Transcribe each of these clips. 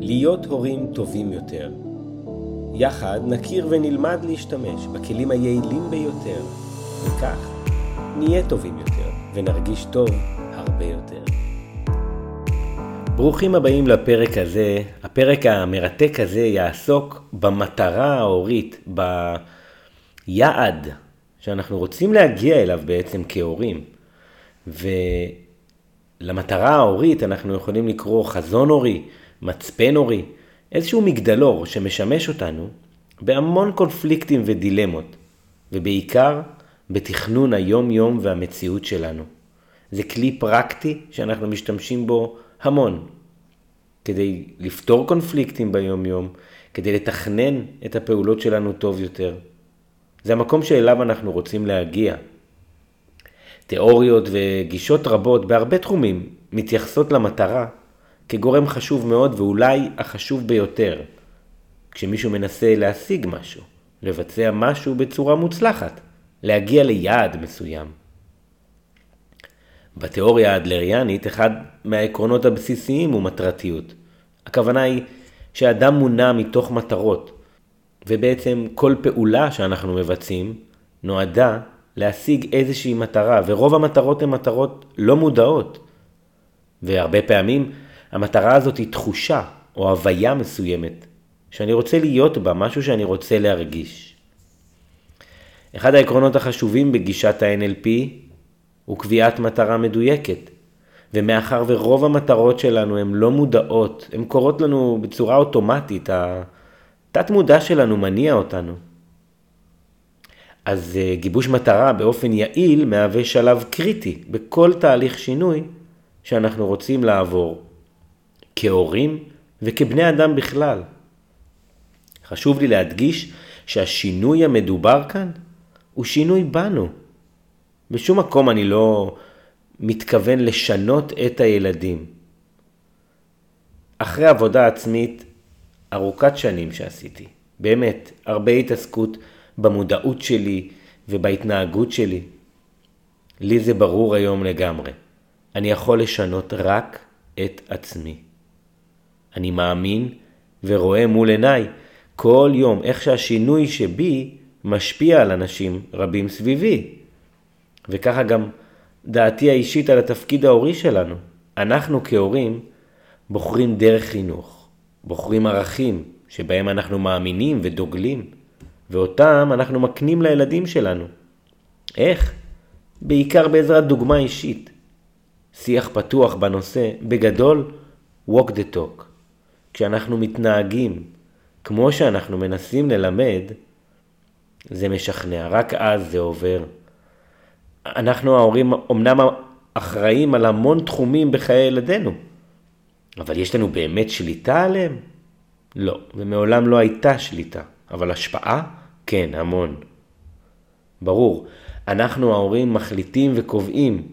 להיות הורים טובים יותר. יחד נכיר ונלמד להשתמש בכלים היעילים ביותר, וכך נהיה טובים יותר ונרגיש טוב הרבה יותר. ברוכים הבאים לפרק הזה. הפרק המרתק הזה יעסוק במטרה ההורית, ביעד שאנחנו רוצים להגיע אליו בעצם כהורים. ולמטרה ההורית אנחנו יכולים לקרוא חזון הורי, מצפן הורי, איזשהו מגדלור שמשמש אותנו בהמון קונפליקטים ודילמות, ובעיקר בתכנון היום-יום והמציאות שלנו. זה כלי פרקטי שאנחנו משתמשים בו המון, כדי לפתור קונפליקטים ביום-יום, כדי לתכנן את הפעולות שלנו טוב יותר. זה המקום שאליו אנחנו רוצים להגיע. תיאוריות וגישות רבות בהרבה תחומים מתייחסות למטרה כגורם חשוב מאוד ואולי החשוב ביותר, כשמישהו מנסה להשיג משהו, לבצע משהו בצורה מוצלחת, להגיע ליעד מסוים. בתיאוריה האדלריאנית, אחד מהעקרונות הבסיסיים הוא מטרתיות. הכוונה היא שאדם מונע מתוך מטרות, ובעצם כל פעולה שאנחנו מבצעים נועדה להשיג איזושהי מטרה, ורוב המטרות הן מטרות לא מודעות. והרבה פעמים המטרה הזאת היא תחושה או הוויה מסוימת, שאני רוצה להיות בה, משהו שאני רוצה להרגיש. אחד העקרונות החשובים בגישת ה-NLP הוא קביעת מטרה מדויקת. ומאחר ורוב המטרות שלנו הן לא מודעות, הן קורות לנו בצורה אוטומטית, התת מודע שלנו מניע אותנו. אז אה, גיבוש מטרה באופן יעיל מהווה שלב קריטי בכל תהליך שינוי שאנחנו רוצים לעבור, כהורים וכבני אדם בכלל. חשוב לי להדגיש שהשינוי המדובר כאן הוא שינוי בנו. בשום מקום אני לא מתכוון לשנות את הילדים. אחרי עבודה עצמית ארוכת שנים שעשיתי, באמת, הרבה התעסקות במודעות שלי ובהתנהגות שלי. לי זה ברור היום לגמרי. אני יכול לשנות רק את עצמי. אני מאמין ורואה מול עיניי כל יום איך שהשינוי שבי משפיע על אנשים רבים סביבי. וככה גם דעתי האישית על התפקיד ההורי שלנו. אנחנו כהורים בוחרים דרך חינוך, בוחרים ערכים שבהם אנחנו מאמינים ודוגלים, ואותם אנחנו מקנים לילדים שלנו. איך? בעיקר בעזרת דוגמה אישית. שיח פתוח בנושא, בגדול, walk the talk. כשאנחנו מתנהגים כמו שאנחנו מנסים ללמד, זה משכנע, רק אז זה עובר. אנחנו ההורים אמנם אחראים על המון תחומים בחיי ילדינו, אבל יש לנו באמת שליטה עליהם? לא, ומעולם לא הייתה שליטה, אבל השפעה? כן, המון. ברור, אנחנו ההורים מחליטים וקובעים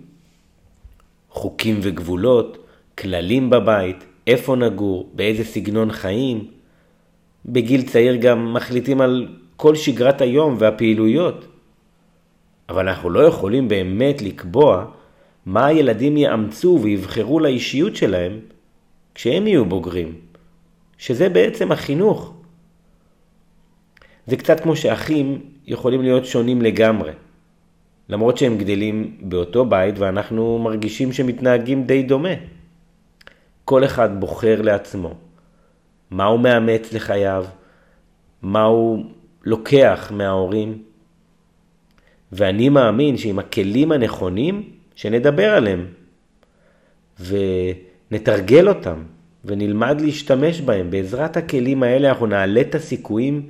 חוקים וגבולות, כללים בבית, איפה נגור, באיזה סגנון חיים. בגיל צעיר גם מחליטים על כל שגרת היום והפעילויות. אבל אנחנו לא יכולים באמת לקבוע מה הילדים יאמצו ויבחרו לאישיות שלהם כשהם יהיו בוגרים, שזה בעצם החינוך. זה קצת כמו שאחים יכולים להיות שונים לגמרי. למרות שהם גדלים באותו בית ואנחנו מרגישים שמתנהגים די דומה. כל אחד בוחר לעצמו מה הוא מאמץ לחייו, מה הוא לוקח מההורים, ואני מאמין שעם הכלים הנכונים, שנדבר עליהם, ונתרגל אותם, ונלמד להשתמש בהם. בעזרת הכלים האלה אנחנו נעלה את הסיכויים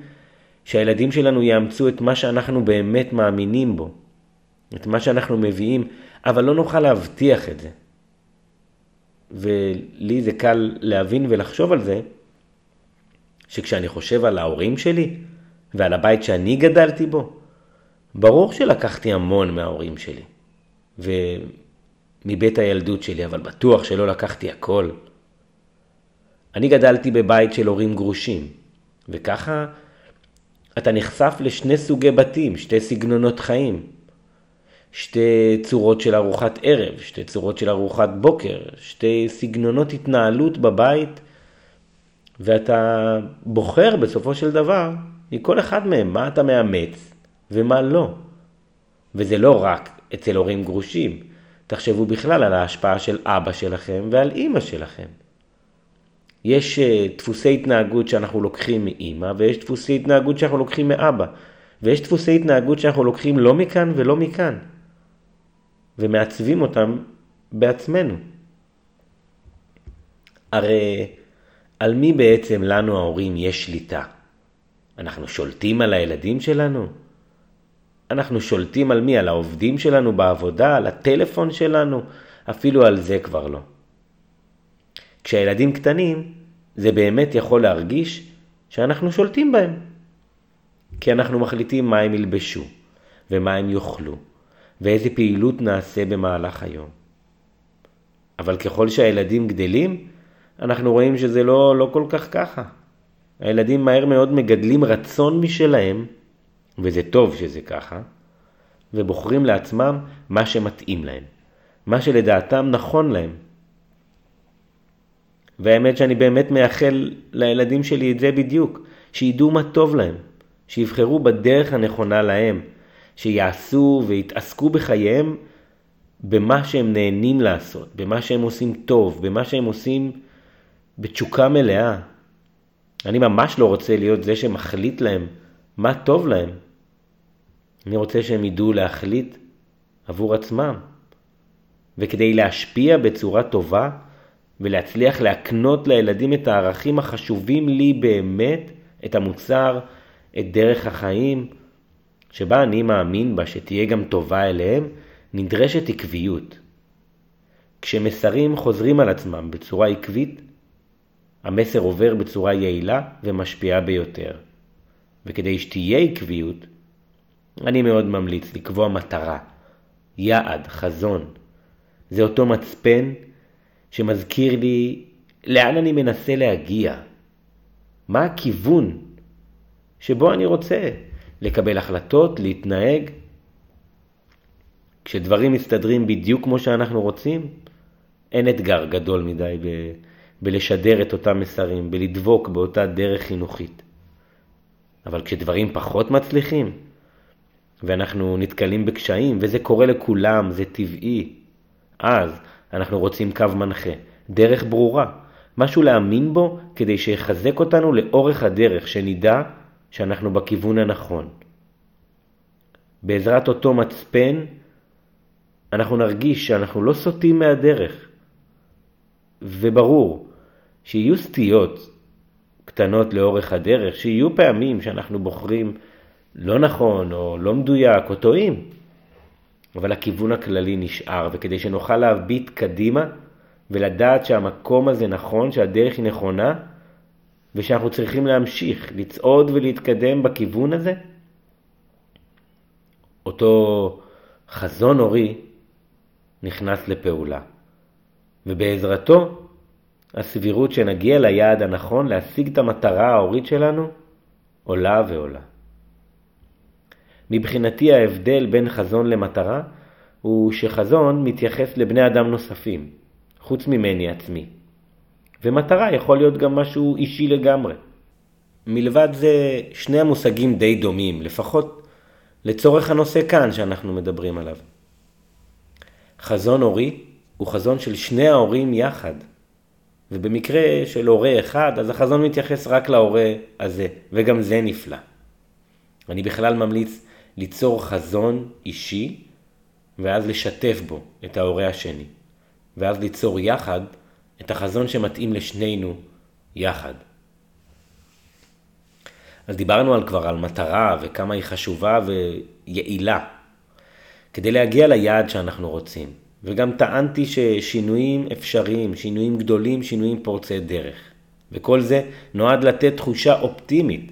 שהילדים שלנו יאמצו את מה שאנחנו באמת מאמינים בו, את מה שאנחנו מביאים, אבל לא נוכל להבטיח את זה. ולי זה קל להבין ולחשוב על זה, שכשאני חושב על ההורים שלי ועל הבית שאני גדלתי בו, ברור שלקחתי המון מההורים שלי ומבית הילדות שלי, אבל בטוח שלא לקחתי הכל. אני גדלתי בבית של הורים גרושים, וככה אתה נחשף לשני סוגי בתים, שתי סגנונות חיים. שתי צורות של ארוחת ערב, שתי צורות של ארוחת בוקר, שתי סגנונות התנהלות בבית ואתה בוחר בסופו של דבר מכל אחד מהם מה אתה מאמץ ומה לא. וזה לא רק אצל הורים גרושים, תחשבו בכלל על ההשפעה של אבא שלכם ועל אימא שלכם. יש אה, דפוסי התנהגות שאנחנו לוקחים מאימא, ויש דפוסי התנהגות שאנחנו לוקחים מאבא, ויש דפוסי התנהגות שאנחנו לוקחים לא מכאן ולא מכאן, ומעצבים אותם בעצמנו. הרי על מי בעצם לנו ההורים יש שליטה? אנחנו שולטים על הילדים שלנו? אנחנו שולטים על מי? על העובדים שלנו בעבודה? על הטלפון שלנו? אפילו על זה כבר לא. כשהילדים קטנים, זה באמת יכול להרגיש שאנחנו שולטים בהם. כי אנחנו מחליטים מה הם ילבשו, ומה הם יאכלו, ואיזה פעילות נעשה במהלך היום. אבל ככל שהילדים גדלים, אנחנו רואים שזה לא, לא כל כך ככה. הילדים מהר מאוד מגדלים רצון משלהם, וזה טוב שזה ככה, ובוחרים לעצמם מה שמתאים להם, מה שלדעתם נכון להם. והאמת שאני באמת מייחל לילדים שלי את זה בדיוק, שידעו מה טוב להם, שיבחרו בדרך הנכונה להם, שיעשו ויתעסקו בחייהם במה שהם נהנים לעשות, במה שהם עושים טוב, במה שהם עושים בתשוקה מלאה. אני ממש לא רוצה להיות זה שמחליט להם מה טוב להם. אני רוצה שהם ידעו להחליט עבור עצמם. וכדי להשפיע בצורה טובה ולהצליח להקנות לילדים את הערכים החשובים לי באמת, את המוצר, את דרך החיים, שבה אני מאמין בה שתהיה גם טובה אליהם, נדרשת עקביות. כשמסרים חוזרים על עצמם בצורה עקבית, המסר עובר בצורה יעילה ומשפיעה ביותר. וכדי שתהיה עקביות, אני מאוד ממליץ לקבוע מטרה, יעד, חזון. זה אותו מצפן שמזכיר לי לאן אני מנסה להגיע. מה הכיוון שבו אני רוצה לקבל החלטות, להתנהג. כשדברים מסתדרים בדיוק כמו שאנחנו רוצים, אין אתגר גדול מדי ב... בלשדר את אותם מסרים, בלדבוק באותה דרך חינוכית. אבל כשדברים פחות מצליחים, ואנחנו נתקלים בקשיים, וזה קורה לכולם, זה טבעי, אז אנחנו רוצים קו מנחה, דרך ברורה, משהו להאמין בו כדי שיחזק אותנו לאורך הדרך, שנדע שאנחנו בכיוון הנכון. בעזרת אותו מצפן, אנחנו נרגיש שאנחנו לא סוטים מהדרך. וברור שיהיו סטיות קטנות לאורך הדרך, שיהיו פעמים שאנחנו בוחרים לא נכון או לא מדויק או טועים, אבל הכיוון הכללי נשאר, וכדי שנוכל להביט קדימה ולדעת שהמקום הזה נכון, שהדרך היא נכונה, ושאנחנו צריכים להמשיך, לצעוד ולהתקדם בכיוון הזה, אותו חזון הורי נכנס לפעולה. ובעזרתו הסבירות שנגיע ליעד הנכון להשיג את המטרה ההורית שלנו עולה ועולה. מבחינתי ההבדל בין חזון למטרה הוא שחזון מתייחס לבני אדם נוספים, חוץ ממני עצמי. ומטרה יכול להיות גם משהו אישי לגמרי. מלבד זה, שני המושגים די דומים, לפחות לצורך הנושא כאן שאנחנו מדברים עליו. חזון הורי הוא חזון של שני ההורים יחד. ובמקרה של הורה אחד, אז החזון מתייחס רק להורה הזה, וגם זה נפלא. אני בכלל ממליץ ליצור חזון אישי, ואז לשתף בו את ההורה השני. ואז ליצור יחד את החזון שמתאים לשנינו יחד. אז דיברנו על כבר על מטרה וכמה היא חשובה ויעילה כדי להגיע ליעד שאנחנו רוצים. וגם טענתי ששינויים אפשריים, שינויים גדולים, שינויים פורצי דרך. וכל זה נועד לתת תחושה אופטימית,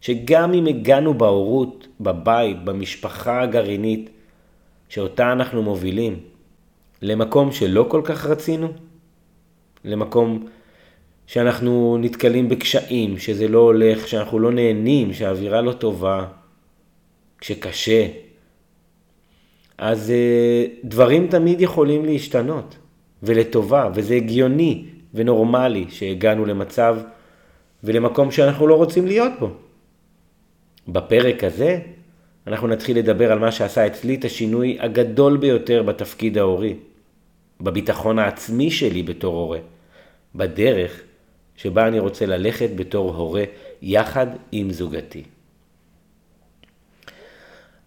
שגם אם הגענו בהורות, בבית, במשפחה הגרעינית, שאותה אנחנו מובילים, למקום שלא כל כך רצינו, למקום שאנחנו נתקלים בקשיים, שזה לא הולך, שאנחנו לא נהנים, שהאווירה לא טובה, כשקשה, אז אה, דברים תמיד יכולים להשתנות, ולטובה, וזה הגיוני ונורמלי שהגענו למצב ולמקום שאנחנו לא רוצים להיות בו. בפרק הזה אנחנו נתחיל לדבר על מה שעשה אצלי את השינוי הגדול ביותר בתפקיד ההורי, בביטחון העצמי שלי בתור הורה, בדרך שבה אני רוצה ללכת בתור הורה יחד עם זוגתי.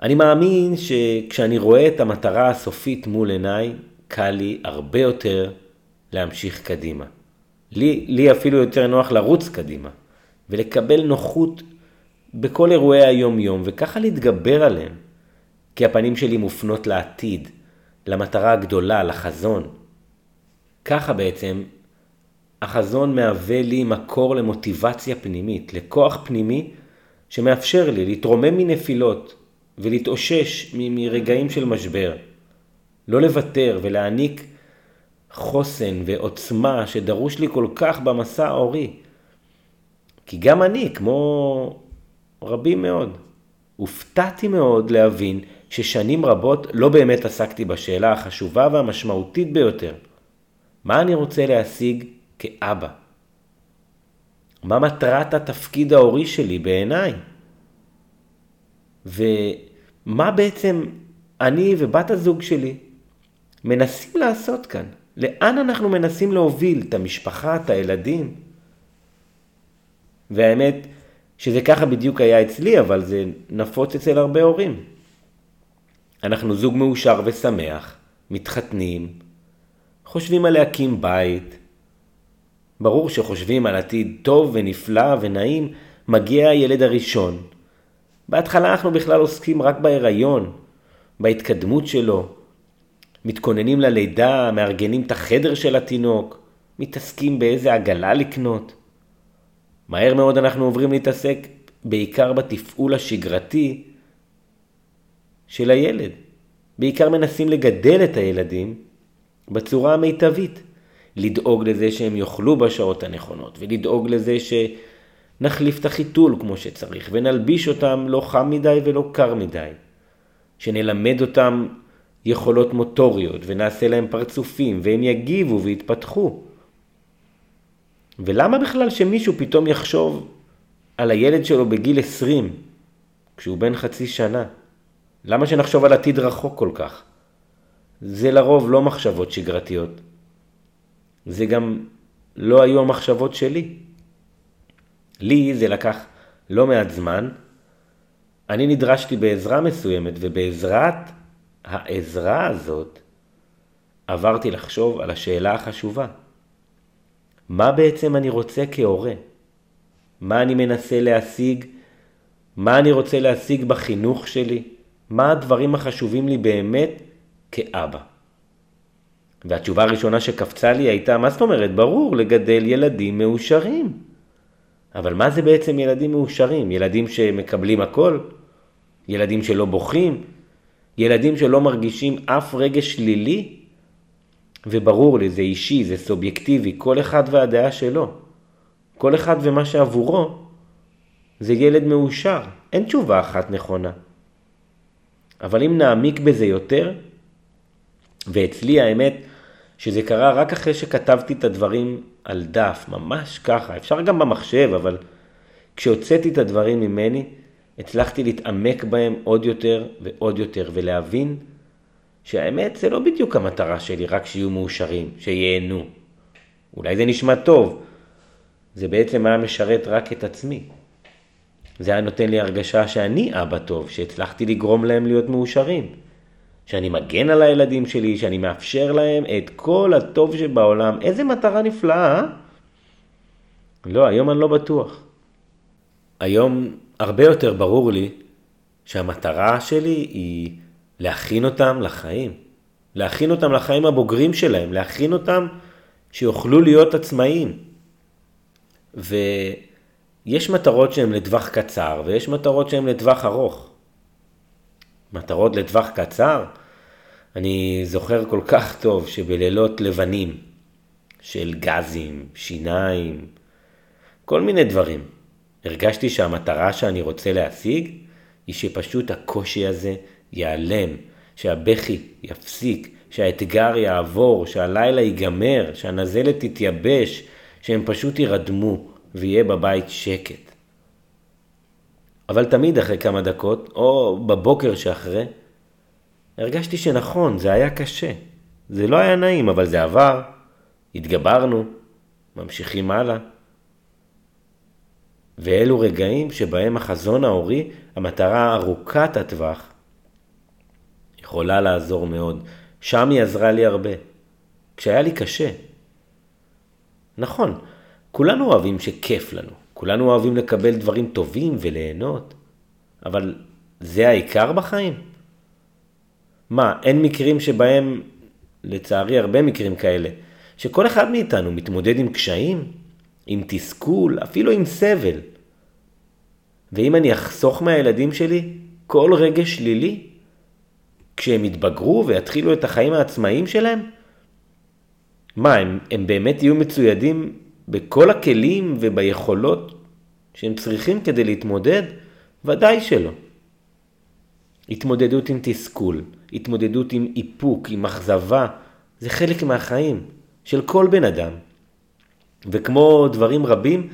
אני מאמין שכשאני רואה את המטרה הסופית מול עיניי, קל לי הרבה יותר להמשיך קדימה. לי, לי אפילו יותר נוח לרוץ קדימה ולקבל נוחות בכל אירועי היום-יום וככה להתגבר עליהם. כי הפנים שלי מופנות לעתיד, למטרה הגדולה, לחזון. ככה בעצם החזון מהווה לי מקור למוטיבציה פנימית, לכוח פנימי שמאפשר לי להתרומם מנפילות ולהתאושש מרגעים של משבר. לא לוותר ולהעניק חוסן ועוצמה שדרוש לי כל כך במסע ההורי. כי גם אני, כמו רבים מאוד, הופתעתי מאוד להבין ששנים רבות לא באמת עסקתי בשאלה החשובה והמשמעותית ביותר. מה אני רוצה להשיג כאבא? מה מטרת התפקיד ההורי שלי בעיניי? ומה בעצם אני ובת הזוג שלי מנסים לעשות כאן? לאן אנחנו מנסים להוביל את המשפחה, את הילדים? והאמת שזה ככה בדיוק היה אצלי, אבל זה נפוץ אצל הרבה הורים. אנחנו זוג מאושר ושמח, מתחתנים, חושבים על להקים בית. ברור שחושבים על עתיד טוב ונפלא ונעים, מגיע הילד הראשון. בהתחלה אנחנו בכלל עוסקים רק בהיריון, בהתקדמות שלו, מתכוננים ללידה, מארגנים את החדר של התינוק, מתעסקים באיזה עגלה לקנות. מהר מאוד אנחנו עוברים להתעסק בעיקר בתפעול השגרתי של הילד. בעיקר מנסים לגדל את הילדים בצורה המיטבית. לדאוג לזה שהם יאכלו בשעות הנכונות, ולדאוג לזה שנחליף את החיתול כמו שצריך, ונלביש אותם לא חם מדי ולא קר מדי. שנלמד אותם יכולות מוטוריות, ונעשה להם פרצופים, והם יגיבו ויתפתחו. ולמה בכלל שמישהו פתאום יחשוב על הילד שלו בגיל 20, כשהוא בן חצי שנה? למה שנחשוב על עתיד רחוק כל כך? זה לרוב לא מחשבות שגרתיות. זה גם לא היו המחשבות שלי. לי זה לקח לא מעט זמן. אני נדרשתי בעזרה מסוימת, ובעזרת העזרה הזאת עברתי לחשוב על השאלה החשובה. מה בעצם אני רוצה כהורה? מה אני מנסה להשיג? מה אני רוצה להשיג בחינוך שלי? מה הדברים החשובים לי באמת כאבא? והתשובה הראשונה שקפצה לי הייתה, מה זאת אומרת? ברור, לגדל ילדים מאושרים. אבל מה זה בעצם ילדים מאושרים? ילדים שמקבלים הכל? ילדים שלא בוכים? ילדים שלא מרגישים אף רגש שלילי? וברור לי, זה אישי, זה סובייקטיבי, כל אחד והדעה שלו. כל אחד ומה שעבורו זה ילד מאושר. אין תשובה אחת נכונה. אבל אם נעמיק בזה יותר, ואצלי האמת שזה קרה רק אחרי שכתבתי את הדברים על דף, ממש ככה, אפשר גם במחשב, אבל כשהוצאתי את הדברים ממני, הצלחתי להתעמק בהם עוד יותר ועוד יותר, ולהבין שהאמת זה לא בדיוק המטרה שלי, רק שיהיו מאושרים, שייהנו. אולי זה נשמע טוב, זה בעצם היה משרת רק את עצמי. זה היה נותן לי הרגשה שאני אבא טוב, שהצלחתי לגרום להם להיות מאושרים. שאני מגן על הילדים שלי, שאני מאפשר להם את כל הטוב שבעולם. איזה מטרה נפלאה, אה? לא, היום אני לא בטוח. היום הרבה יותר ברור לי שהמטרה שלי היא להכין אותם לחיים. להכין אותם לחיים הבוגרים שלהם, להכין אותם שיוכלו להיות עצמאיים. ויש מטרות שהן לטווח קצר ויש מטרות שהן לטווח ארוך. מטרות לטווח קצר, אני זוכר כל כך טוב שבלילות לבנים של גזים, שיניים, כל מיני דברים, הרגשתי שהמטרה שאני רוצה להשיג היא שפשוט הקושי הזה ייעלם, שהבכי יפסיק, שהאתגר יעבור, שהלילה ייגמר, שהנזלת תתייבש, שהם פשוט יירדמו ויהיה בבית שקט. אבל תמיד אחרי כמה דקות, או בבוקר שאחרי, הרגשתי שנכון, זה היה קשה. זה לא היה נעים, אבל זה עבר, התגברנו, ממשיכים הלאה. ואלו רגעים שבהם החזון ההורי, המטרה ארוכת הטווח, יכולה לעזור מאוד. שם היא עזרה לי הרבה. כשהיה לי קשה. נכון, כולנו אוהבים שכיף לנו. כולנו אוהבים לקבל דברים טובים וליהנות. אבל זה העיקר בחיים? מה, אין מקרים שבהם, לצערי הרבה מקרים כאלה, שכל אחד מאיתנו מתמודד עם קשיים, עם תסכול, אפילו עם סבל. ואם אני אחסוך מהילדים שלי כל רגש שלילי, כשהם יתבגרו ויתחילו את החיים העצמאיים שלהם? מה, הם, הם באמת יהיו מצוידים בכל הכלים וביכולות שהם צריכים כדי להתמודד? ודאי שלא. התמודדות עם תסכול, התמודדות עם איפוק, עם אכזבה, זה חלק מהחיים של כל בן אדם. וכמו דברים רבים,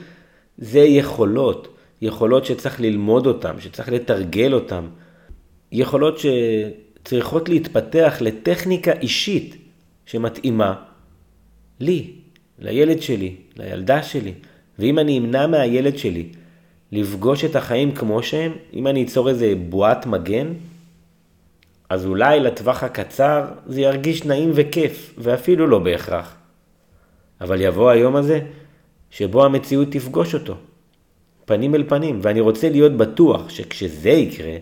זה יכולות, יכולות שצריך ללמוד אותם, שצריך לתרגל אותם, יכולות שצריכות להתפתח לטכניקה אישית שמתאימה לי, לילד שלי, לילדה שלי. ואם אני אמנע מהילד שלי לפגוש את החיים כמו שהם, אם אני אצור איזה בועת מגן, אז אולי לטווח הקצר זה ירגיש נעים וכיף, ואפילו לא בהכרח. אבל יבוא היום הזה שבו המציאות תפגוש אותו, פנים אל פנים, ואני רוצה להיות בטוח שכשזה יקרה,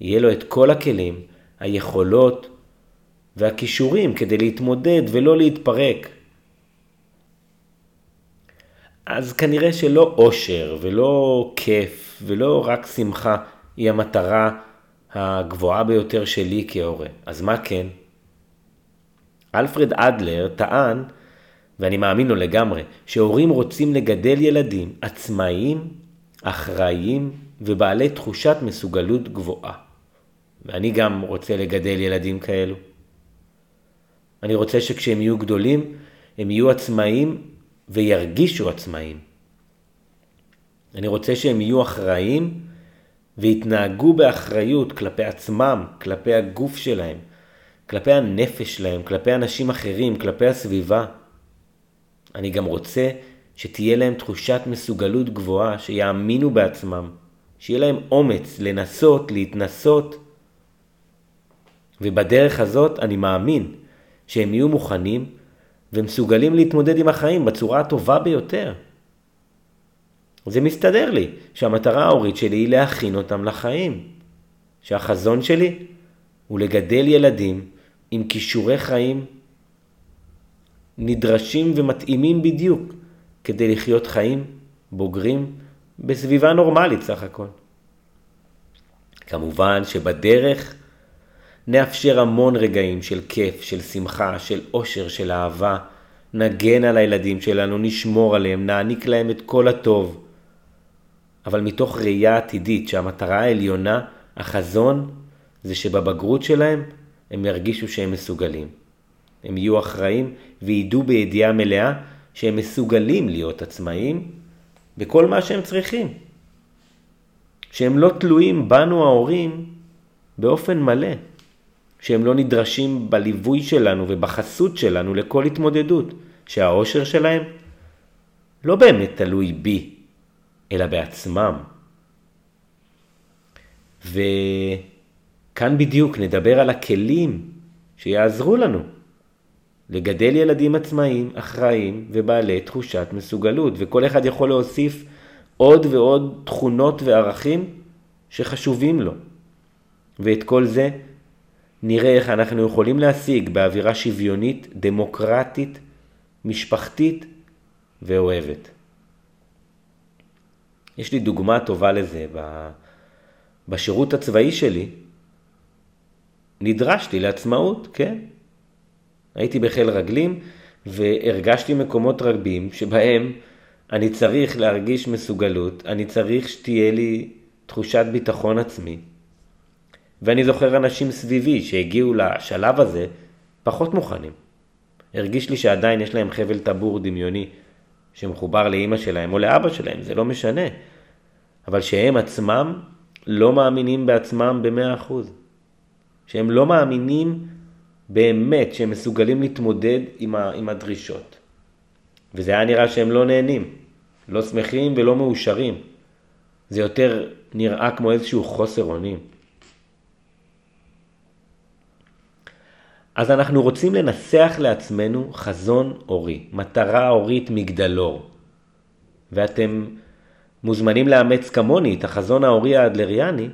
יהיה לו את כל הכלים, היכולות והכישורים כדי להתמודד ולא להתפרק. אז כנראה שלא אושר ולא כיף ולא רק שמחה היא המטרה הגבוהה ביותר שלי כהורה. אז מה כן? אלפרד אדלר טען, ואני מאמין לו לגמרי, שהורים רוצים לגדל ילדים עצמאיים, אחראיים ובעלי תחושת מסוגלות גבוהה. ואני גם רוצה לגדל ילדים כאלו. אני רוצה שכשהם יהיו גדולים, הם יהיו עצמאיים וירגישו עצמאיים. אני רוצה שהם יהיו אחראיים ויתנהגו באחריות כלפי עצמם, כלפי הגוף שלהם, כלפי הנפש שלהם, כלפי אנשים אחרים, כלפי הסביבה. אני גם רוצה שתהיה להם תחושת מסוגלות גבוהה, שיאמינו בעצמם, שיהיה להם אומץ לנסות, להתנסות, ובדרך הזאת אני מאמין שהם יהיו מוכנים ומסוגלים להתמודד עם החיים בצורה הטובה ביותר. זה מסתדר לי שהמטרה ההורית שלי היא להכין אותם לחיים. שהחזון שלי הוא לגדל ילדים עם כישורי חיים נדרשים ומתאימים בדיוק כדי לחיות חיים בוגרים בסביבה נורמלית סך הכל. כמובן שבדרך נאפשר המון רגעים של כיף, של שמחה, של אושר, של אהבה. נגן על הילדים שלנו, נשמור עליהם, נעניק להם את כל הטוב. אבל מתוך ראייה עתידית שהמטרה העליונה, החזון, זה שבבגרות שלהם הם ירגישו שהם מסוגלים. הם יהיו אחראים וידעו בידיעה מלאה שהם מסוגלים להיות עצמאים בכל מה שהם צריכים. שהם לא תלויים בנו ההורים באופן מלא. שהם לא נדרשים בליווי שלנו ובחסות שלנו לכל התמודדות, שהאושר שלהם לא באמת תלוי בי, אלא בעצמם. וכאן בדיוק נדבר על הכלים שיעזרו לנו לגדל ילדים עצמאיים, אחראיים ובעלי תחושת מסוגלות, וכל אחד יכול להוסיף עוד ועוד תכונות וערכים שחשובים לו. ואת כל זה נראה איך אנחנו יכולים להשיג באווירה שוויונית, דמוקרטית, משפחתית ואוהבת. יש לי דוגמה טובה לזה. בשירות הצבאי שלי נדרשתי לעצמאות, כן. הייתי בחיל רגלים והרגשתי מקומות רבים שבהם אני צריך להרגיש מסוגלות, אני צריך שתהיה לי תחושת ביטחון עצמי. ואני זוכר אנשים סביבי שהגיעו לשלב הזה פחות מוכנים. הרגיש לי שעדיין יש להם חבל טבור דמיוני שמחובר לאימא שלהם או לאבא שלהם, זה לא משנה. אבל שהם עצמם לא מאמינים בעצמם במאה אחוז. שהם לא מאמינים באמת שהם מסוגלים להתמודד עם, ה, עם הדרישות. וזה היה נראה שהם לא נהנים, לא שמחים ולא מאושרים. זה יותר נראה כמו איזשהו חוסר אונים. אז אנחנו רוצים לנסח לעצמנו חזון אורי, מטרה אורית מגדלור. ואתם מוזמנים לאמץ כמוני את החזון האורי האדלריאני,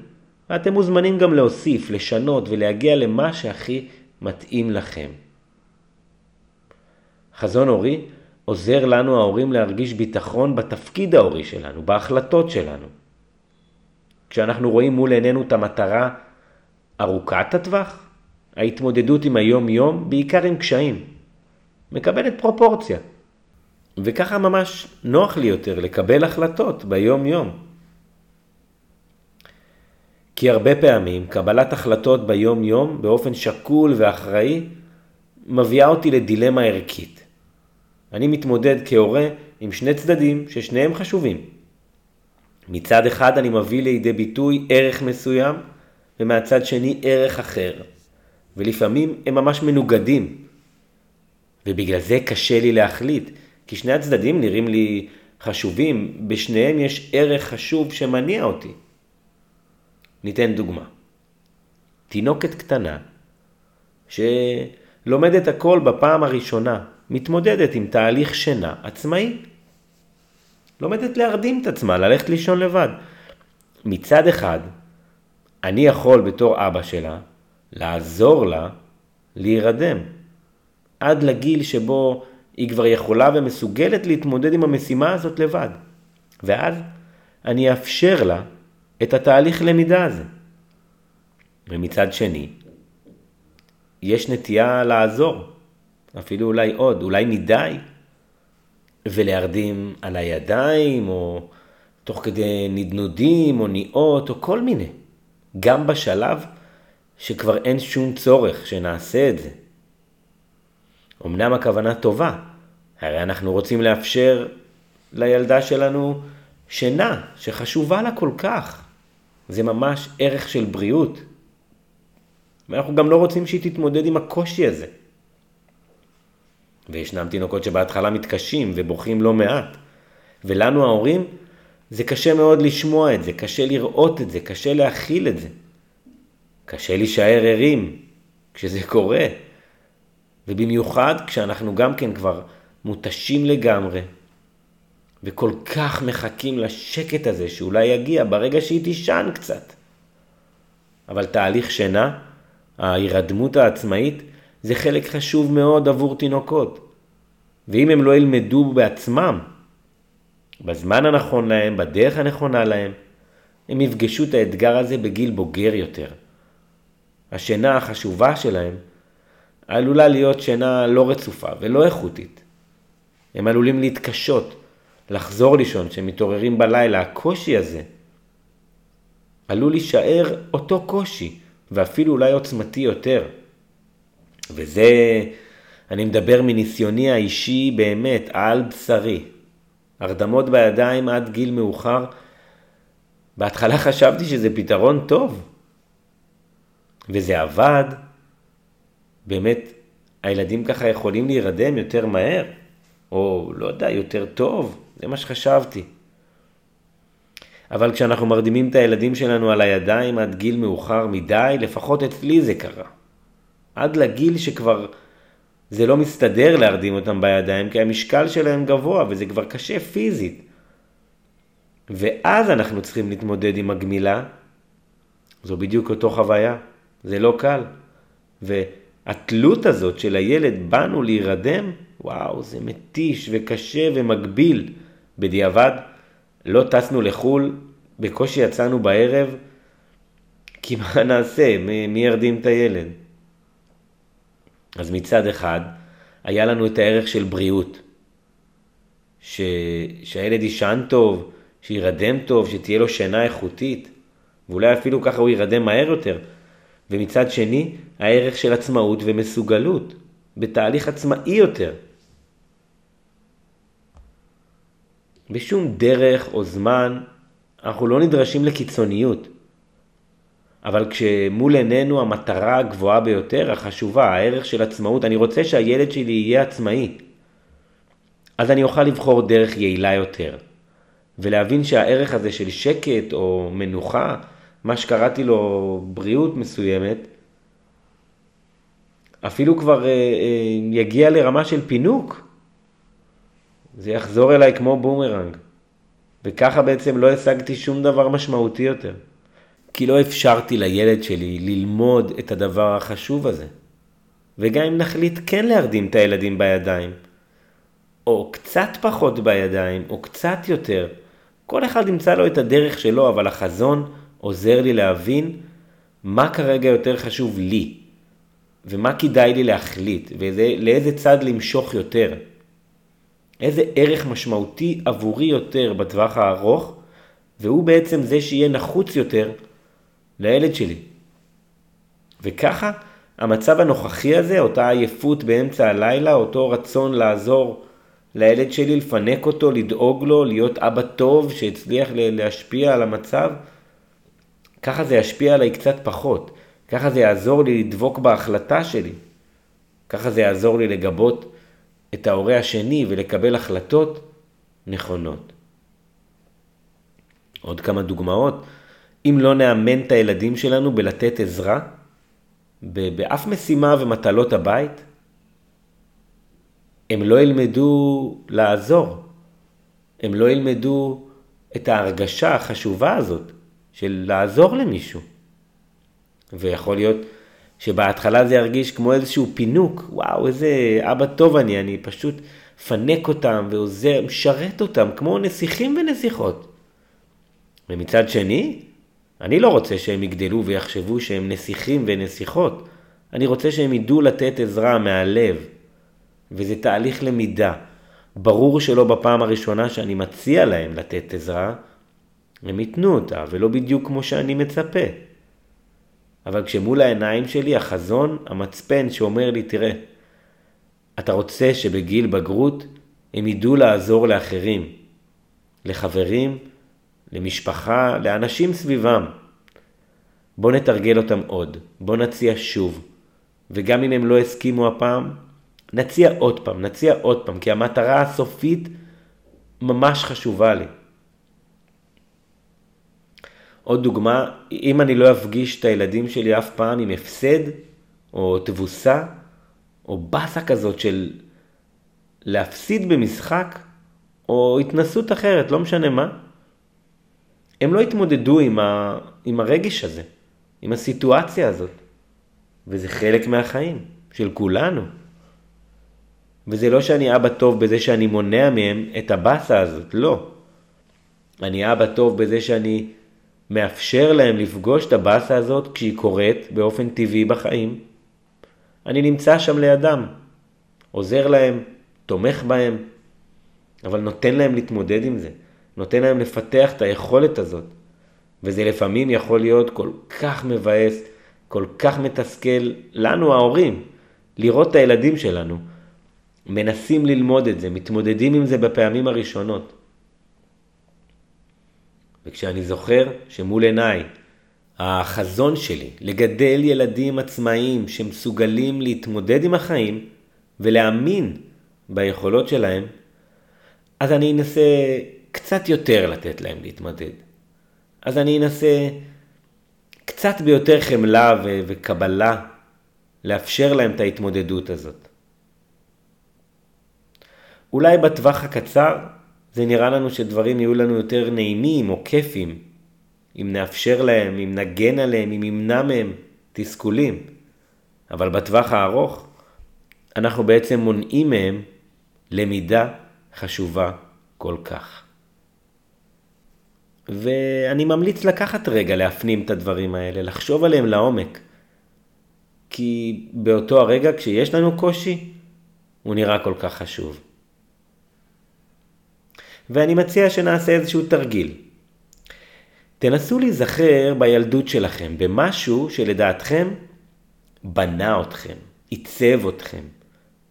ואתם מוזמנים גם להוסיף, לשנות ולהגיע למה שהכי מתאים לכם. חזון אורי עוזר לנו ההורים להרגיש ביטחון בתפקיד ההורי שלנו, בהחלטות שלנו. כשאנחנו רואים מול עינינו את המטרה ארוכת הטווח, ההתמודדות עם היום-יום, בעיקר עם קשיים, מקבלת פרופורציה. וככה ממש נוח לי יותר לקבל החלטות ביום-יום. כי הרבה פעמים קבלת החלטות ביום-יום באופן שקול ואחראי מביאה אותי לדילמה ערכית. אני מתמודד כהורה עם שני צדדים ששניהם חשובים. מצד אחד אני מביא לידי ביטוי ערך מסוים ומהצד שני ערך אחר. ולפעמים הם ממש מנוגדים. ובגלל זה קשה לי להחליט, כי שני הצדדים נראים לי חשובים, בשניהם יש ערך חשוב שמניע אותי. ניתן דוגמה. תינוקת קטנה שלומדת הכל בפעם הראשונה, מתמודדת עם תהליך שינה עצמאי. לומדת להרדים את עצמה, ללכת לישון לבד. מצד אחד, אני יכול בתור אבא שלה לעזור לה להירדם. עד לגיל שבו היא כבר יכולה ומסוגלת להתמודד עם המשימה הזאת לבד. ואז אני אאפשר לה את התהליך למידה הזה. ומצד שני, יש נטייה לעזור, אפילו אולי עוד, אולי מדי, ולהרדים על הידיים, או תוך כדי נדנודים, או ניאות, או כל מיני. גם בשלב שכבר אין שום צורך שנעשה את זה. אמנם הכוונה טובה, הרי אנחנו רוצים לאפשר לילדה שלנו שינה שחשובה לה כל כך. זה ממש ערך של בריאות. ואנחנו גם לא רוצים שהיא תתמודד עם הקושי הזה. וישנם תינוקות שבהתחלה מתקשים ובוכים לא מעט. ולנו ההורים, זה קשה מאוד לשמוע את זה, קשה לראות את זה, קשה להכיל את זה. קשה להישאר ערים כשזה קורה. ובמיוחד כשאנחנו גם כן כבר מותשים לגמרי, וכל כך מחכים לשקט הזה שאולי יגיע ברגע שהיא תישן קצת. אבל תהליך שינה, ההירדמות העצמאית, זה חלק חשוב מאוד עבור תינוקות. ואם הם לא ילמדו בעצמם, בזמן הנכון להם, בדרך הנכונה להם, הם יפגשו את האתגר הזה בגיל בוגר יותר. השינה החשובה שלהם עלולה להיות שינה לא רצופה ולא איכותית. הם עלולים להתקשות, לחזור לישון כשהם מתעוררים בלילה. הקושי הזה עלול להישאר אותו קושי, ואפילו אולי עוצמתי יותר. וזה, אני מדבר מניסיוני האישי באמת, על בשרי. הרדמות בידיים עד גיל מאוחר. בהתחלה חשבתי שזה פתרון טוב, וזה עבד, באמת הילדים ככה יכולים להירדם יותר מהר, או לא יודע, יותר טוב, זה מה שחשבתי. אבל כשאנחנו מרדימים את הילדים שלנו על הידיים עד גיל מאוחר מדי, לפחות אצלי זה קרה. עד לגיל שכבר זה לא מסתדר להרדים אותם בידיים, כי המשקל שלהם גבוה וזה כבר קשה פיזית. ואז אנחנו צריכים להתמודד עם הגמילה. זו בדיוק אותו חוויה. זה לא קל. והתלות הזאת של הילד בנו להירדם, וואו, זה מתיש וקשה ומגביל. בדיעבד, לא טסנו לחו"ל, בקושי יצאנו בערב, כי מה נעשה? מי ירדים את הילד? אז מצד אחד, היה לנו את הערך של בריאות. ש... שהילד יישן טוב, שירדם טוב, שתהיה לו שינה איכותית, ואולי אפילו ככה הוא יירדם מהר יותר. ומצד שני, הערך של עצמאות ומסוגלות, בתהליך עצמאי יותר. בשום דרך או זמן אנחנו לא נדרשים לקיצוניות. אבל כשמול עינינו המטרה הגבוהה ביותר, החשובה, הערך של עצמאות, אני רוצה שהילד שלי יהיה עצמאי. אז אני אוכל לבחור דרך יעילה יותר. ולהבין שהערך הזה של שקט או מנוחה, מה שקראתי לו בריאות מסוימת, אפילו כבר אה, אה, יגיע לרמה של פינוק. זה יחזור אליי כמו בומרנג. וככה בעצם לא השגתי שום דבר משמעותי יותר. כי לא אפשרתי לילד שלי ללמוד את הדבר החשוב הזה. וגם אם נחליט כן להרדים את הילדים בידיים, או קצת פחות בידיים, או קצת יותר, כל אחד ימצא לו את הדרך שלו, אבל החזון עוזר לי להבין מה כרגע יותר חשוב לי, ומה כדאי לי להחליט, ולאיזה צד למשוך יותר. איזה ערך משמעותי עבורי יותר בטווח הארוך, והוא בעצם זה שיהיה נחוץ יותר לילד שלי. וככה המצב הנוכחי הזה, אותה עייפות באמצע הלילה, אותו רצון לעזור לילד שלי, לפנק אותו, לדאוג לו, להיות אבא טוב שהצליח להשפיע על המצב, ככה זה ישפיע עליי קצת פחות. ככה זה יעזור לי לדבוק בהחלטה שלי. ככה זה יעזור לי לגבות את ההורה השני ולקבל החלטות נכונות. עוד כמה דוגמאות. אם לא נאמן את הילדים שלנו בלתת עזרה, באף משימה ומטלות הבית, הם לא ילמדו לעזור. הם לא ילמדו את ההרגשה החשובה הזאת של לעזור למישהו. ויכול להיות שבהתחלה זה ירגיש כמו איזשהו פינוק, וואו, איזה אבא טוב אני, אני פשוט פנק אותם ועוזר, משרת אותם כמו נסיכים ונסיכות. ומצד שני, אני לא רוצה שהם יגדלו ויחשבו שהם נסיכים ונסיכות. אני רוצה שהם ידעו לתת עזרה מהלב. וזה תהליך למידה. ברור שלא בפעם הראשונה שאני מציע להם לתת עזרה, הם ייתנו אותה, ולא בדיוק כמו שאני מצפה. אבל כשמול העיניים שלי החזון, המצפן שאומר לי, תראה, אתה רוצה שבגיל בגרות הם ידעו לעזור לאחרים, לחברים, למשפחה, לאנשים סביבם. בוא נתרגל אותם עוד, בוא נציע שוב, וגם אם הם לא הסכימו הפעם, נציע עוד פעם, נציע עוד פעם, כי המטרה הסופית ממש חשובה לי. עוד דוגמה, אם אני לא אפגיש את הילדים שלי אף פעם עם הפסד, או תבוסה, או באסה כזאת של להפסיד במשחק, או התנסות אחרת, לא משנה מה, הם לא יתמודדו עם, ה... עם הרגש הזה, עם הסיטואציה הזאת. וזה חלק מהחיים של כולנו. וזה לא שאני אבא טוב בזה שאני מונע מהם את הבאסה הזאת, לא. אני אבא טוב בזה שאני מאפשר להם לפגוש את הבאסה הזאת כשהיא קורית באופן טבעי בחיים. אני נמצא שם לידם, עוזר להם, תומך בהם, אבל נותן להם להתמודד עם זה, נותן להם לפתח את היכולת הזאת. וזה לפעמים יכול להיות כל כך מבאס, כל כך מתסכל לנו ההורים, לראות את הילדים שלנו. מנסים ללמוד את זה, מתמודדים עם זה בפעמים הראשונות. וכשאני זוכר שמול עיניי החזון שלי לגדל ילדים עצמאיים שמסוגלים להתמודד עם החיים ולהאמין ביכולות שלהם, אז אני אנסה קצת יותר לתת להם להתמודד. אז אני אנסה קצת ביותר חמלה ו- וקבלה לאפשר להם את ההתמודדות הזאת. אולי בטווח הקצר זה נראה לנו שדברים יהיו לנו יותר נעימים או כיפים, אם נאפשר להם, אם נגן עליהם, אם נמנע מהם תסכולים. אבל בטווח הארוך, אנחנו בעצם מונעים מהם למידה חשובה כל כך. ואני ממליץ לקחת רגע להפנים את הדברים האלה, לחשוב עליהם לעומק. כי באותו הרגע כשיש לנו קושי, הוא נראה כל כך חשוב. ואני מציע שנעשה איזשהו תרגיל. תנסו להיזכר בילדות שלכם, במשהו שלדעתכם בנה אתכם, עיצב אתכם,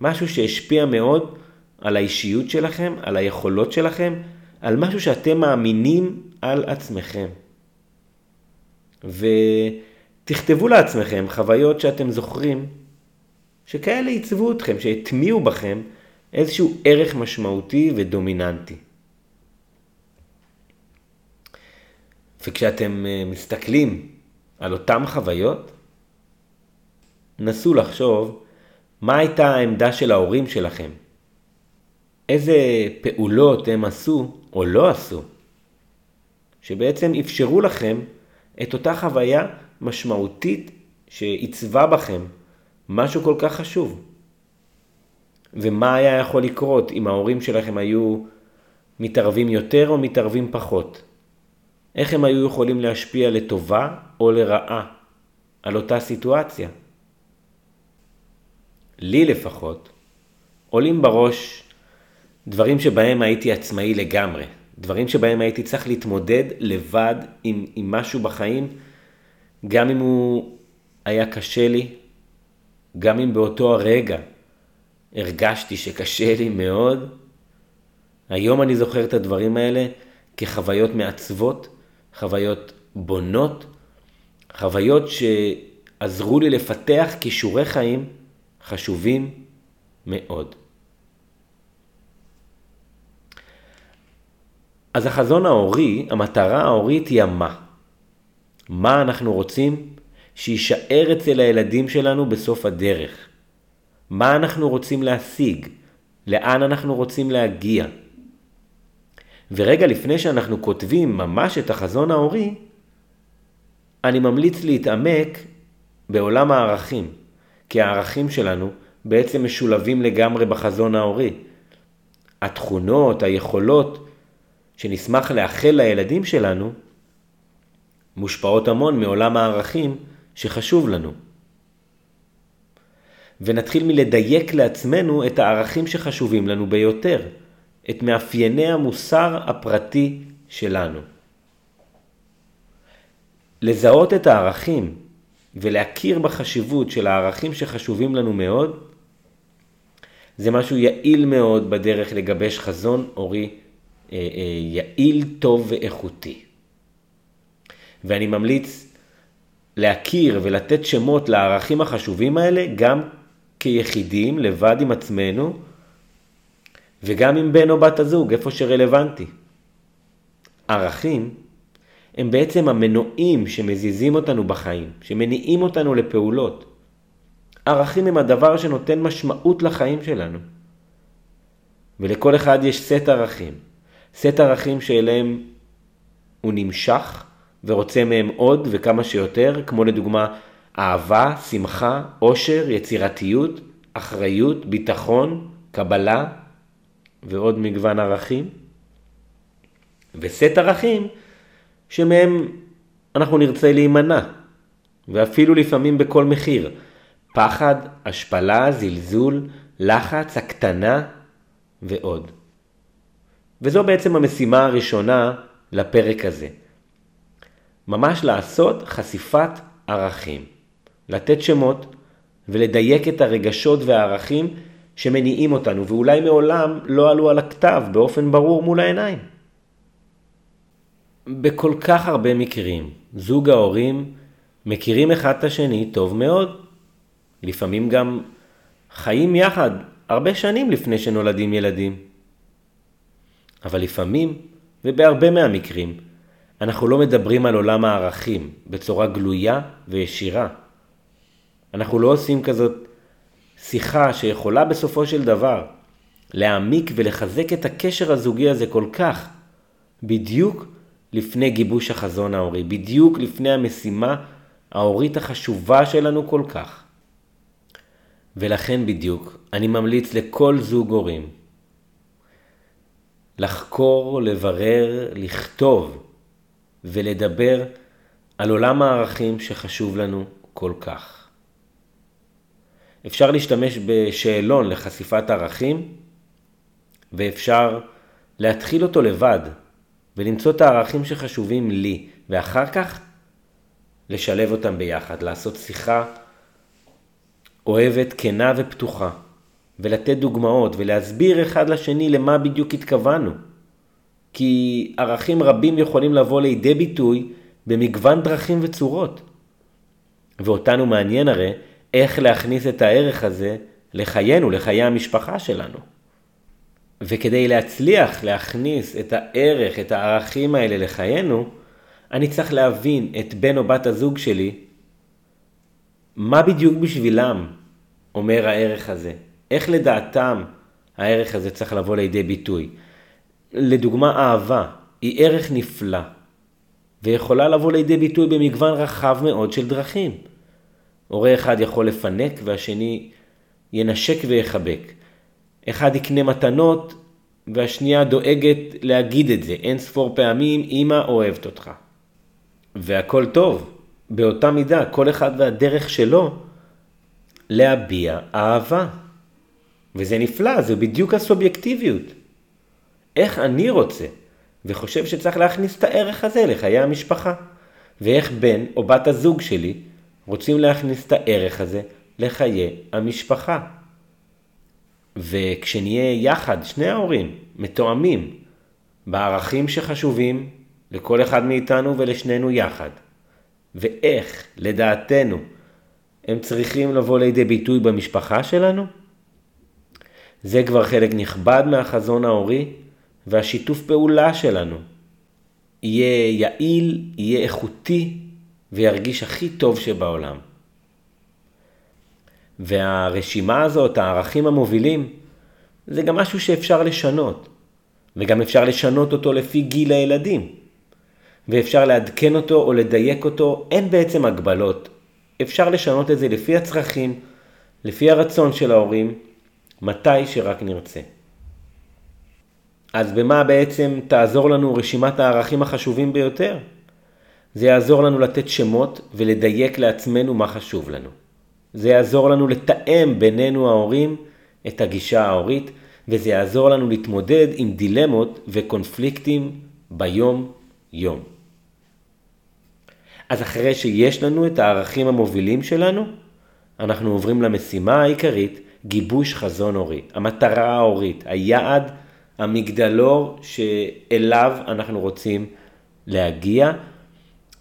משהו שהשפיע מאוד על האישיות שלכם, על היכולות שלכם, על משהו שאתם מאמינים על עצמכם. ותכתבו לעצמכם חוויות שאתם זוכרים, שכאלה עיצבו אתכם, שהטמיעו בכם איזשהו ערך משמעותי ודומיננטי. וכשאתם אה, מסתכלים על אותם חוויות, נסו לחשוב מה הייתה העמדה של ההורים שלכם. איזה פעולות הם עשו או לא עשו, שבעצם אפשרו לכם את אותה חוויה משמעותית שעיצבה בכם משהו כל כך חשוב. ומה היה יכול לקרות אם ההורים שלכם היו מתערבים יותר או מתערבים פחות? איך הם היו יכולים להשפיע לטובה או לרעה על אותה סיטואציה? לי לפחות, עולים בראש דברים שבהם הייתי עצמאי לגמרי, דברים שבהם הייתי צריך להתמודד לבד עם, עם משהו בחיים, גם אם הוא היה קשה לי, גם אם באותו הרגע הרגשתי שקשה לי מאוד, היום אני זוכר את הדברים האלה כחוויות מעצבות, חוויות בונות, חוויות שעזרו לי לפתח כישורי חיים חשובים מאוד. אז החזון ההורי, המטרה ההורית היא המה. מה אנחנו רוצים שיישאר אצל הילדים שלנו בסוף הדרך? מה אנחנו רוצים להשיג? לאן אנחנו רוצים להגיע? ורגע לפני שאנחנו כותבים ממש את החזון ההורי, אני ממליץ להתעמק בעולם הערכים, כי הערכים שלנו בעצם משולבים לגמרי בחזון ההורי. התכונות, היכולות שנשמח לאחל לילדים שלנו, מושפעות המון מעולם הערכים שחשוב לנו. ונתחיל מלדייק לעצמנו את הערכים שחשובים לנו ביותר, את מאפייני המוסר הפרטי שלנו. לזהות את הערכים ולהכיר בחשיבות של הערכים שחשובים לנו מאוד, זה משהו יעיל מאוד בדרך לגבש חזון הורי אה, אה, יעיל, טוב ואיכותי. ואני ממליץ להכיר ולתת שמות לערכים החשובים האלה גם כיחידים, לבד עם עצמנו, וגם עם בן או בת הזוג, איפה שרלוונטי. ערכים הם בעצם המנועים שמזיזים אותנו בחיים, שמניעים אותנו לפעולות. ערכים הם הדבר שנותן משמעות לחיים שלנו. ולכל אחד יש סט ערכים. סט ערכים שאליהם הוא נמשך ורוצה מהם עוד וכמה שיותר, כמו לדוגמה אהבה, שמחה, עושר, יצירתיות, אחריות, ביטחון, קבלה ועוד מגוון ערכים. וסט ערכים שמהם אנחנו נרצה להימנע, ואפילו לפעמים בכל מחיר. פחד, השפלה, זלזול, לחץ, הקטנה ועוד. וזו בעצם המשימה הראשונה לפרק הזה. ממש לעשות חשיפת ערכים. לתת שמות ולדייק את הרגשות והערכים שמניעים אותנו, ואולי מעולם לא עלו על הכתב באופן ברור מול העיניים. בכל כך הרבה מקרים, זוג ההורים מכירים אחד את השני טוב מאוד. לפעמים גם חיים יחד הרבה שנים לפני שנולדים ילדים. אבל לפעמים, ובהרבה מהמקרים, אנחנו לא מדברים על עולם הערכים בצורה גלויה וישירה. אנחנו לא עושים כזאת שיחה שיכולה בסופו של דבר להעמיק ולחזק את הקשר הזוגי הזה כל כך, בדיוק לפני גיבוש החזון ההורי, בדיוק לפני המשימה ההורית החשובה שלנו כל כך. ולכן בדיוק אני ממליץ לכל זוג הורים לחקור, לברר, לכתוב ולדבר על עולם הערכים שחשוב לנו כל כך. אפשר להשתמש בשאלון לחשיפת ערכים ואפשר להתחיל אותו לבד ולמצוא את הערכים שחשובים לי, ואחר כך לשלב אותם ביחד, לעשות שיחה אוהבת, כנה ופתוחה, ולתת דוגמאות ולהסביר אחד לשני למה בדיוק התכוונו. כי ערכים רבים יכולים לבוא לידי ביטוי במגוון דרכים וצורות. ואותנו מעניין הרי איך להכניס את הערך הזה לחיינו, לחיי המשפחה שלנו. וכדי להצליח להכניס את הערך, את הערכים האלה לחיינו, אני צריך להבין את בן או בת הזוג שלי, מה בדיוק בשבילם אומר הערך הזה, איך לדעתם הערך הזה צריך לבוא לידי ביטוי. לדוגמה, אהבה היא ערך נפלא, ויכולה לבוא לידי ביטוי במגוון רחב מאוד של דרכים. הורה אחד יכול לפנק והשני ינשק ויחבק. אחד יקנה מתנות והשנייה דואגת להגיד את זה אין ספור פעמים, אמא אוהבת אותך. והכל טוב, באותה מידה, כל אחד והדרך שלו להביע אהבה. וזה נפלא, זה בדיוק הסובייקטיביות. איך אני רוצה וחושב שצריך להכניס את הערך הזה לחיי המשפחה. ואיך בן או בת הזוג שלי רוצים להכניס את הערך הזה לחיי המשפחה. וכשנהיה יחד, שני ההורים, מתואמים, בערכים שחשובים לכל אחד מאיתנו ולשנינו יחד, ואיך, לדעתנו, הם צריכים לבוא לידי ביטוי במשפחה שלנו? זה כבר חלק נכבד מהחזון ההורי והשיתוף פעולה שלנו. יהיה יעיל, יהיה איכותי וירגיש הכי טוב שבעולם. והרשימה הזאת, הערכים המובילים, זה גם משהו שאפשר לשנות. וגם אפשר לשנות אותו לפי גיל הילדים. ואפשר לעדכן אותו או לדייק אותו, אין בעצם הגבלות. אפשר לשנות את זה לפי הצרכים, לפי הרצון של ההורים, מתי שרק נרצה. אז במה בעצם תעזור לנו רשימת הערכים החשובים ביותר? זה יעזור לנו לתת שמות ולדייק לעצמנו מה חשוב לנו. זה יעזור לנו לתאם בינינו ההורים את הגישה ההורית, וזה יעזור לנו להתמודד עם דילמות וקונפליקטים ביום-יום. אז אחרי שיש לנו את הערכים המובילים שלנו, אנחנו עוברים למשימה העיקרית, גיבוש חזון הורי. המטרה ההורית, היעד, המגדלור שאליו אנחנו רוצים להגיע,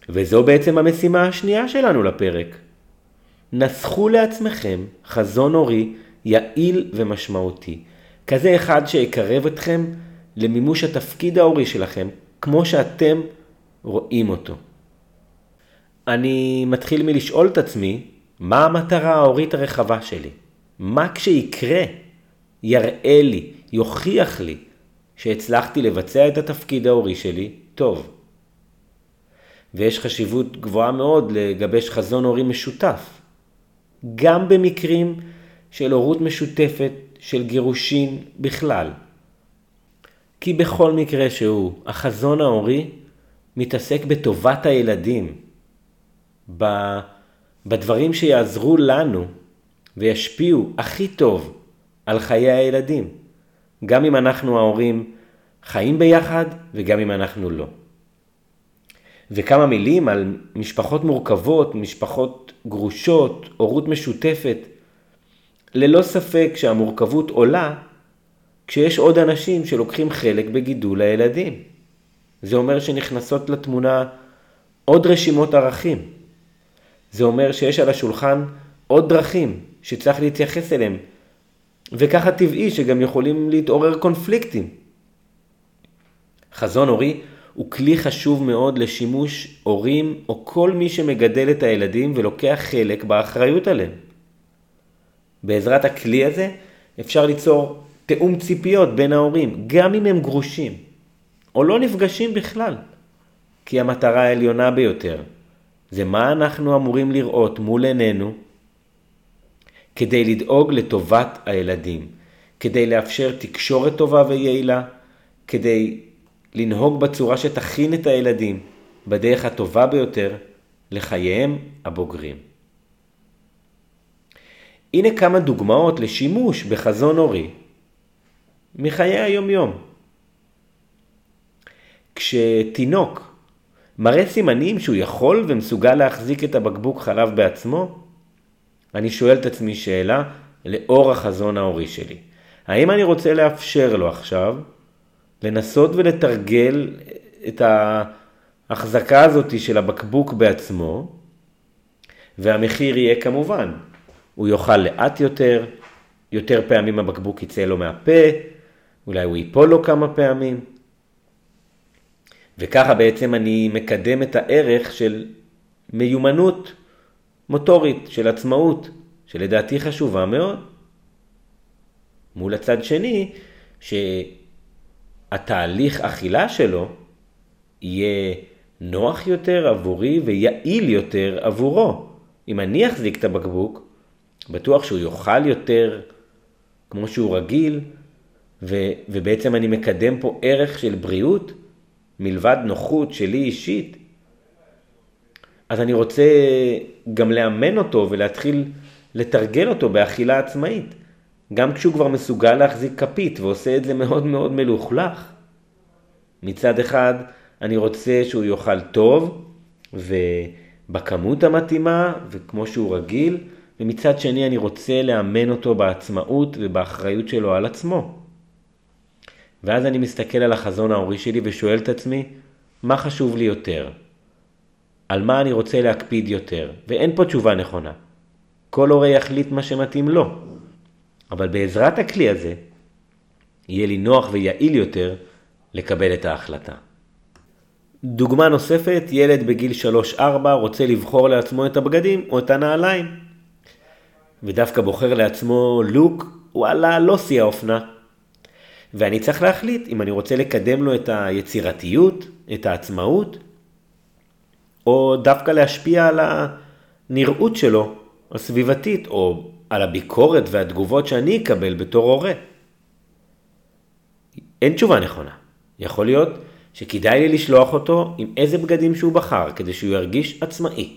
וזו בעצם המשימה השנייה שלנו לפרק. נסחו לעצמכם חזון הורי יעיל ומשמעותי. כזה אחד שיקרב אתכם למימוש התפקיד ההורי שלכם, כמו שאתם רואים אותו. אני מתחיל מלשאול את עצמי, מה המטרה ההורית הרחבה שלי? מה כשיקרה יראה לי, יוכיח לי, שהצלחתי לבצע את התפקיד ההורי שלי טוב. ויש חשיבות גבוהה מאוד לגבש חזון הורי משותף. גם במקרים של הורות משותפת, של גירושין בכלל. כי בכל מקרה שהוא, החזון ההורי מתעסק בטובת הילדים, בדברים שיעזרו לנו וישפיעו הכי טוב על חיי הילדים, גם אם אנחנו ההורים חיים ביחד וגם אם אנחנו לא. וכמה מילים על משפחות מורכבות, משפחות גרושות, הורות משותפת. ללא ספק שהמורכבות עולה כשיש עוד אנשים שלוקחים חלק בגידול הילדים. זה אומר שנכנסות לתמונה עוד רשימות ערכים. זה אומר שיש על השולחן עוד דרכים שצריך להתייחס אליהם, וככה טבעי שגם יכולים להתעורר קונפליקטים. חזון הורי הוא כלי חשוב מאוד לשימוש הורים או כל מי שמגדל את הילדים ולוקח חלק באחריות עליהם. בעזרת הכלי הזה אפשר ליצור תאום ציפיות בין ההורים, גם אם הם גרושים, או לא נפגשים בכלל. כי המטרה העליונה ביותר זה מה אנחנו אמורים לראות מול עינינו כדי לדאוג לטובת הילדים, כדי לאפשר תקשורת טובה ויעילה, כדי לנהוג בצורה שתכין את הילדים בדרך הטובה ביותר לחייהם הבוגרים. הנה כמה דוגמאות לשימוש בחזון הורי מחיי היומיום. כשתינוק מראה סימנים שהוא יכול ומסוגל להחזיק את הבקבוק חלב בעצמו, אני שואל את עצמי שאלה לאור החזון ההורי שלי. האם אני רוצה לאפשר לו עכשיו לנסות ולתרגל את ההחזקה הזאת של הבקבוק בעצמו, והמחיר יהיה כמובן, הוא יאכל לאט יותר, יותר פעמים הבקבוק יצא לו מהפה, אולי הוא ייפול לו כמה פעמים. וככה בעצם אני מקדם את הערך של מיומנות מוטורית, של עצמאות, שלדעתי חשובה מאוד. מול הצד שני, שהתהליך אכילה שלו יהיה נוח יותר עבורי ויעיל יותר עבורו. אם אני אחזיק את הבקבוק, בטוח שהוא יאכל יותר כמו שהוא רגיל, ו, ובעצם אני מקדם פה ערך של בריאות, מלבד נוחות שלי אישית. אז אני רוצה גם לאמן אותו ולהתחיל לתרגל אותו באכילה עצמאית. גם כשהוא כבר מסוגל להחזיק כפית ועושה את זה מאוד מאוד מלוכלך. מצד אחד, אני רוצה שהוא יאכל טוב ובכמות המתאימה וכמו שהוא רגיל, ומצד שני אני רוצה לאמן אותו בעצמאות ובאחריות שלו על עצמו. ואז אני מסתכל על החזון ההורי שלי ושואל את עצמי, מה חשוב לי יותר? על מה אני רוצה להקפיד יותר? ואין פה תשובה נכונה. כל הורה יחליט מה שמתאים לו. אבל בעזרת הכלי הזה, יהיה לי נוח ויעיל יותר לקבל את ההחלטה. דוגמה נוספת, ילד בגיל 3-4 רוצה לבחור לעצמו את הבגדים או את הנעליים. ודווקא בוחר לעצמו לוק, וואלה, לא שיא האופנה. ואני צריך להחליט אם אני רוצה לקדם לו את היצירתיות, את העצמאות, או דווקא להשפיע על הנראות שלו, הסביבתית, או על הביקורת והתגובות שאני אקבל בתור הורה. אין תשובה נכונה. יכול להיות שכדאי לי לשלוח אותו עם איזה בגדים שהוא בחר, כדי שהוא ירגיש עצמאי.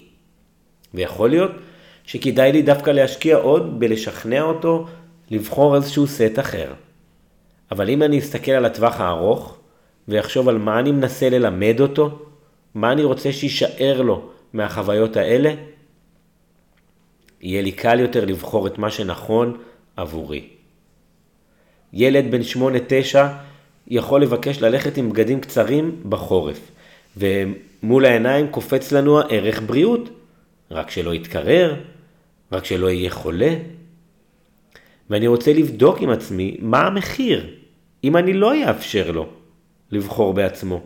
ויכול להיות שכדאי לי דווקא להשקיע עוד בלשכנע אותו לבחור איזשהו סט אחר. אבל אם אני אסתכל על הטווח הארוך, ויחשוב על מה אני מנסה ללמד אותו, מה אני רוצה שיישאר לו מהחוויות האלה, יהיה לי קל יותר לבחור את מה שנכון עבורי. ילד בן 8-9 יכול לבקש ללכת עם בגדים קצרים בחורף, ומול העיניים קופץ לנו הערך בריאות, רק שלא יתקרר, רק שלא יהיה חולה. ואני רוצה לבדוק עם עצמי מה המחיר אם אני לא אאפשר לו לבחור בעצמו,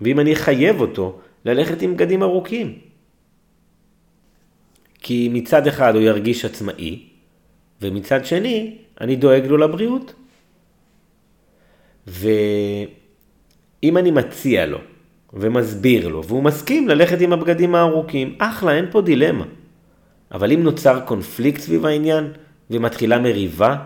ואם אני אחייב אותו ללכת עם בגדים ארוכים. כי מצד אחד הוא ירגיש עצמאי, ומצד שני אני דואג לו לבריאות. ואם אני מציע לו ומסביר לו, והוא מסכים ללכת עם הבגדים הארוכים, אחלה, אין פה דילמה. אבל אם נוצר קונפליקט סביב העניין ומתחילה מריבה,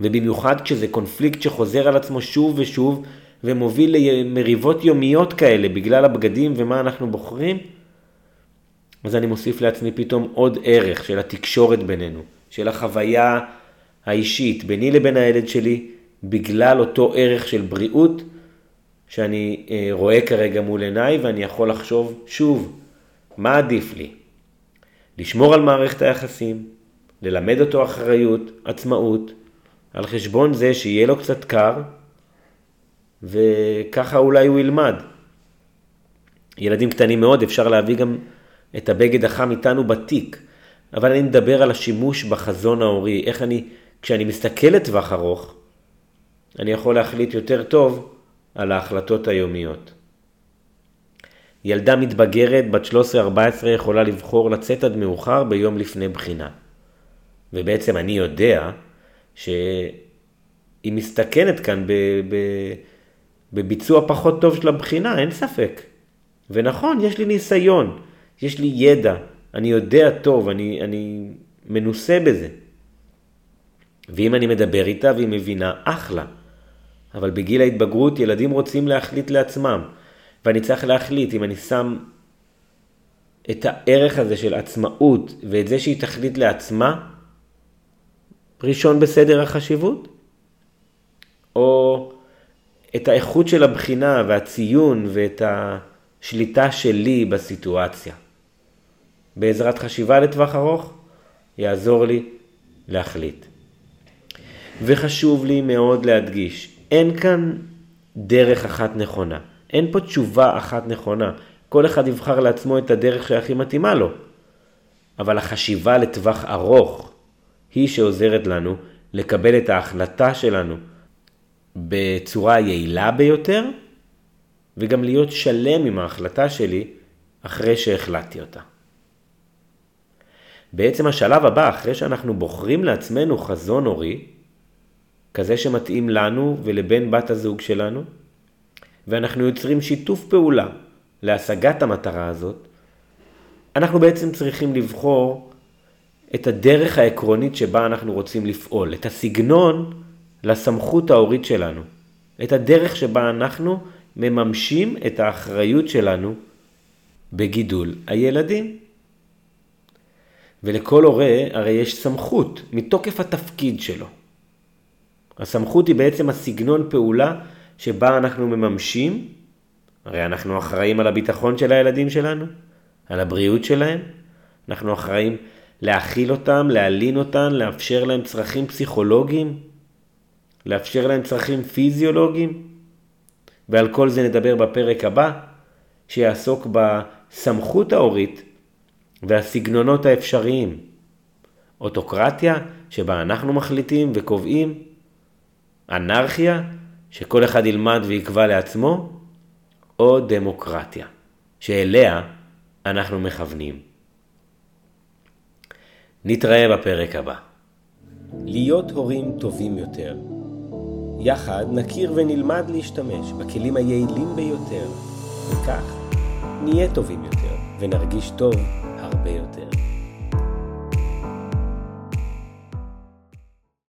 ובמיוחד כשזה קונפליקט שחוזר על עצמו שוב ושוב ומוביל למריבות יומיות כאלה בגלל הבגדים ומה אנחנו בוחרים, אז אני מוסיף לעצמי פתאום עוד ערך של התקשורת בינינו, של החוויה האישית ביני לבין הילד שלי, בגלל אותו ערך של בריאות שאני אה, רואה כרגע מול עיניי ואני יכול לחשוב שוב, מה עדיף לי? לשמור על מערכת היחסים, ללמד אותו אחריות, עצמאות, על חשבון זה שיהיה לו קצת קר, וככה אולי הוא ילמד. ילדים קטנים מאוד, אפשר להביא גם את הבגד החם איתנו בתיק, אבל אני מדבר על השימוש בחזון ההורי, איך אני, כשאני מסתכל לטווח ארוך, אני יכול להחליט יותר טוב על ההחלטות היומיות. ילדה מתבגרת בת 13-14 יכולה לבחור לצאת עד מאוחר ביום לפני בחינה. ובעצם אני יודע שהיא מסתכנת כאן ב, ב, בביצוע פחות טוב של הבחינה, אין ספק. ונכון, יש לי ניסיון, יש לי ידע, אני יודע טוב, אני, אני מנוסה בזה. ואם אני מדבר איתה והיא מבינה, אחלה. אבל בגיל ההתבגרות ילדים רוצים להחליט לעצמם. ואני צריך להחליט אם אני שם את הערך הזה של עצמאות ואת זה שהיא תחליט לעצמה, ראשון בסדר החשיבות, או את האיכות של הבחינה והציון ואת השליטה שלי בסיטואציה. בעזרת חשיבה לטווח ארוך, יעזור לי להחליט. וחשוב לי מאוד להדגיש, אין כאן דרך אחת נכונה. אין פה תשובה אחת נכונה. כל אחד יבחר לעצמו את הדרך שהכי מתאימה לו. אבל החשיבה לטווח ארוך היא שעוזרת לנו לקבל את ההחלטה שלנו בצורה היעילה ביותר, וגם להיות שלם עם ההחלטה שלי אחרי שהחלטתי אותה. בעצם השלב הבא, אחרי שאנחנו בוחרים לעצמנו חזון הורי, כזה שמתאים לנו ולבן בת הזוג שלנו, ואנחנו יוצרים שיתוף פעולה להשגת המטרה הזאת, אנחנו בעצם צריכים לבחור את הדרך העקרונית שבה אנחנו רוצים לפעול, את הסגנון לסמכות ההורית שלנו, את הדרך שבה אנחנו מממשים את האחריות שלנו בגידול הילדים. ולכל הורה הרי יש סמכות מתוקף התפקיד שלו. הסמכות היא בעצם הסגנון פעולה שבה אנחנו מממשים, הרי אנחנו אחראים על הביטחון של הילדים שלנו, על הבריאות שלהם, אנחנו אחראים להאכיל אותם, להלין אותם, לאפשר להם צרכים פסיכולוגיים, לאפשר להם צרכים פיזיולוגיים, ועל כל זה נדבר בפרק הבא, שיעסוק בסמכות ההורית והסגנונות האפשריים. אוטוקרטיה, שבה אנחנו מחליטים וקובעים, אנרכיה, שכל אחד ילמד ויקבע לעצמו, או דמוקרטיה, שאליה אנחנו מכוונים. נתראה בפרק הבא. להיות הורים טובים יותר. יחד נכיר ונלמד להשתמש בכלים היעילים ביותר, וכך נהיה טובים יותר ונרגיש טוב הרבה יותר.